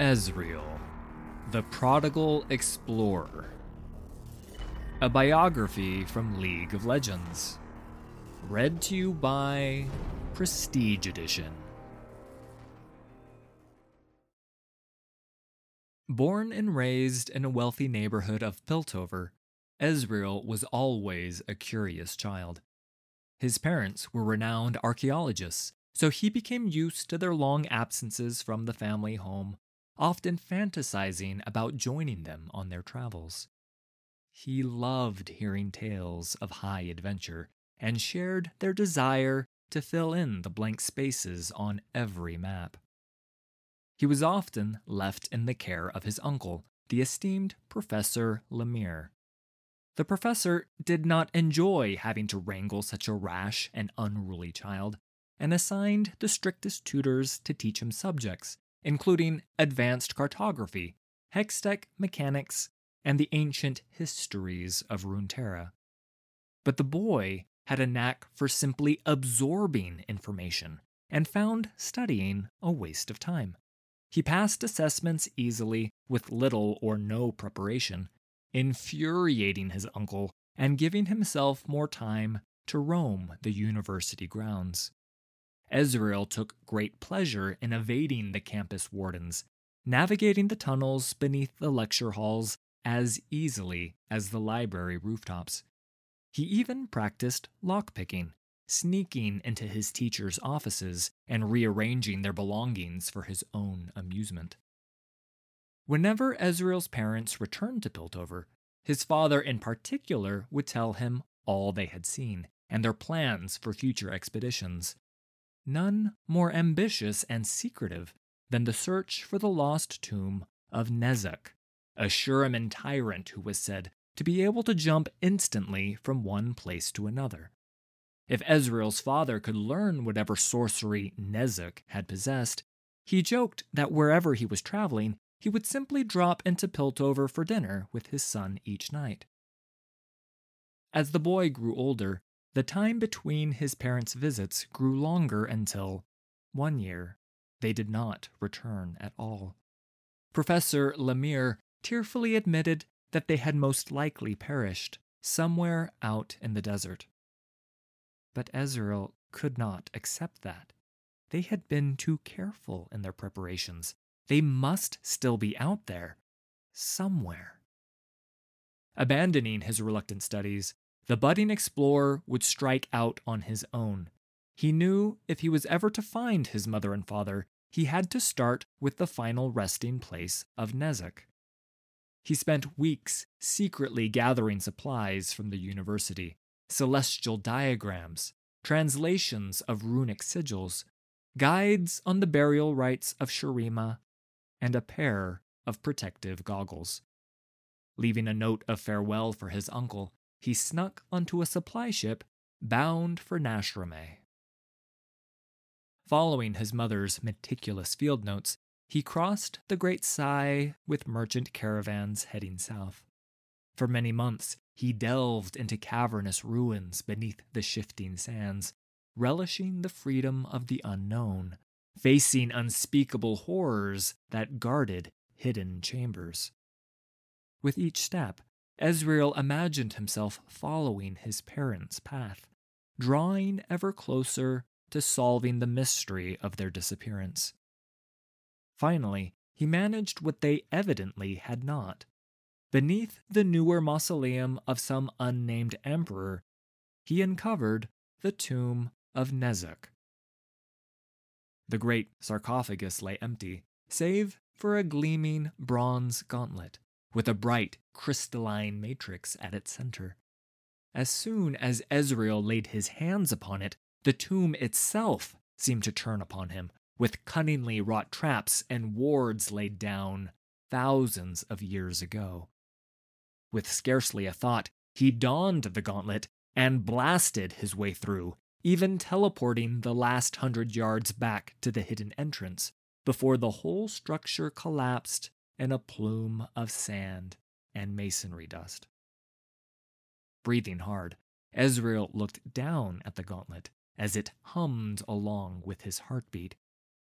Ezreal, the Prodigal Explorer. A biography from League of Legends. Read to you by Prestige Edition. Born and raised in a wealthy neighborhood of Piltover, Ezreal was always a curious child. His parents were renowned archaeologists, so he became used to their long absences from the family home often fantasizing about joining them on their travels. He loved hearing tales of high adventure and shared their desire to fill in the blank spaces on every map. He was often left in the care of his uncle, the esteemed Professor Lamere. The professor did not enjoy having to wrangle such a rash and unruly child, and assigned the strictest tutors to teach him subjects including advanced cartography, hextech mechanics, and the ancient histories of Runeterra. But the boy had a knack for simply absorbing information and found studying a waste of time. He passed assessments easily with little or no preparation, infuriating his uncle and giving himself more time to roam the university grounds. Ezreal took great pleasure in evading the campus wardens, navigating the tunnels beneath the lecture halls as easily as the library rooftops. He even practiced lockpicking, sneaking into his teachers' offices and rearranging their belongings for his own amusement. Whenever Ezreal's parents returned to Piltover, his father in particular would tell him all they had seen and their plans for future expeditions none more ambitious and secretive than the search for the lost tomb of Nezuk, a Shuriman tyrant who was said to be able to jump instantly from one place to another. If Ezreal's father could learn whatever sorcery Nezuk had possessed, he joked that wherever he was traveling, he would simply drop into Piltover for dinner with his son each night. As the boy grew older, the time between his parents' visits grew longer until, one year, they did not return at all. Professor Lamere tearfully admitted that they had most likely perished somewhere out in the desert. But Ezreal could not accept that. They had been too careful in their preparations. They must still be out there, somewhere. Abandoning his reluctant studies, the budding explorer would strike out on his own. He knew if he was ever to find his mother and father, he had to start with the final resting place of Nezuk. He spent weeks secretly gathering supplies from the university celestial diagrams, translations of runic sigils, guides on the burial rites of Shurima, and a pair of protective goggles. Leaving a note of farewell for his uncle, he snuck onto a supply ship bound for Nashramae. Following his mother's meticulous field notes, he crossed the Great Sai with merchant caravans heading south. For many months, he delved into cavernous ruins beneath the shifting sands, relishing the freedom of the unknown, facing unspeakable horrors that guarded hidden chambers. With each step, Ezreal imagined himself following his parents' path, drawing ever closer to solving the mystery of their disappearance. Finally, he managed what they evidently had not. Beneath the newer mausoleum of some unnamed emperor, he uncovered the tomb of Nezuk. The great sarcophagus lay empty, save for a gleaming bronze gauntlet with a bright, crystalline matrix at its center. As soon as Ezreal laid his hands upon it, the tomb itself seemed to turn upon him, with cunningly wrought traps and wards laid down thousands of years ago. With scarcely a thought, he donned the gauntlet and blasted his way through, even teleporting the last hundred yards back to the hidden entrance before the whole structure collapsed in a plume of sand and masonry dust. Breathing hard, Ezreal looked down at the gauntlet as it hummed along with his heartbeat.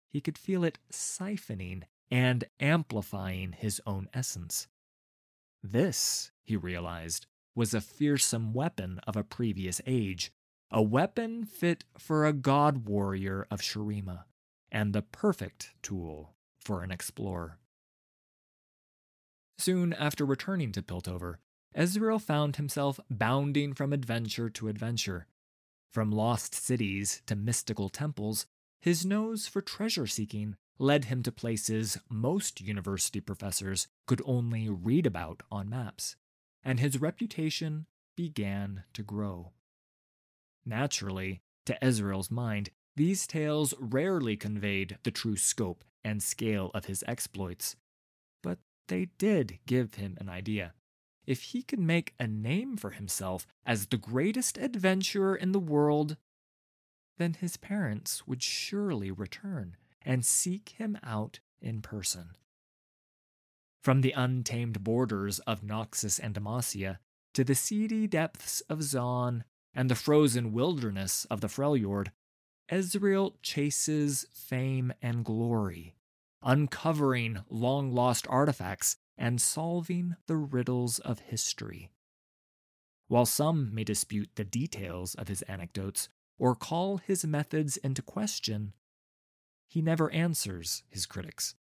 He could feel it siphoning and amplifying his own essence. This, he realized, was a fearsome weapon of a previous age, a weapon fit for a god warrior of Shurima, and the perfect tool for an explorer. Soon after returning to Piltover, Ezreal found himself bounding from adventure to adventure. From lost cities to mystical temples, his nose for treasure seeking led him to places most university professors could only read about on maps, and his reputation began to grow. Naturally, to Ezreal's mind, these tales rarely conveyed the true scope and scale of his exploits, they did give him an idea. If he could make a name for himself as the greatest adventurer in the world, then his parents would surely return and seek him out in person. From the untamed borders of Noxus and Demacia to the seedy depths of Zaun and the frozen wilderness of the Freljord, Ezreal chases fame and glory, uncovering long lost artifacts and solving the riddles of history. While some may dispute the details of his anecdotes or call his methods into question, he never answers his critics.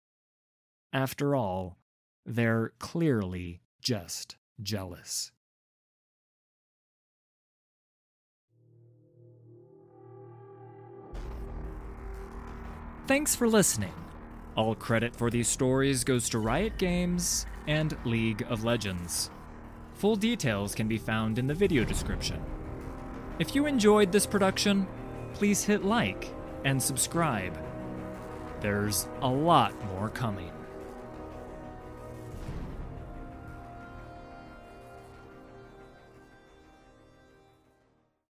After all, they're clearly just jealous. Thanks for listening. All credit for these stories goes to Riot Games and League of Legends. Full details can be found in the video description. If you enjoyed this production, please hit like and subscribe. There's a lot more coming.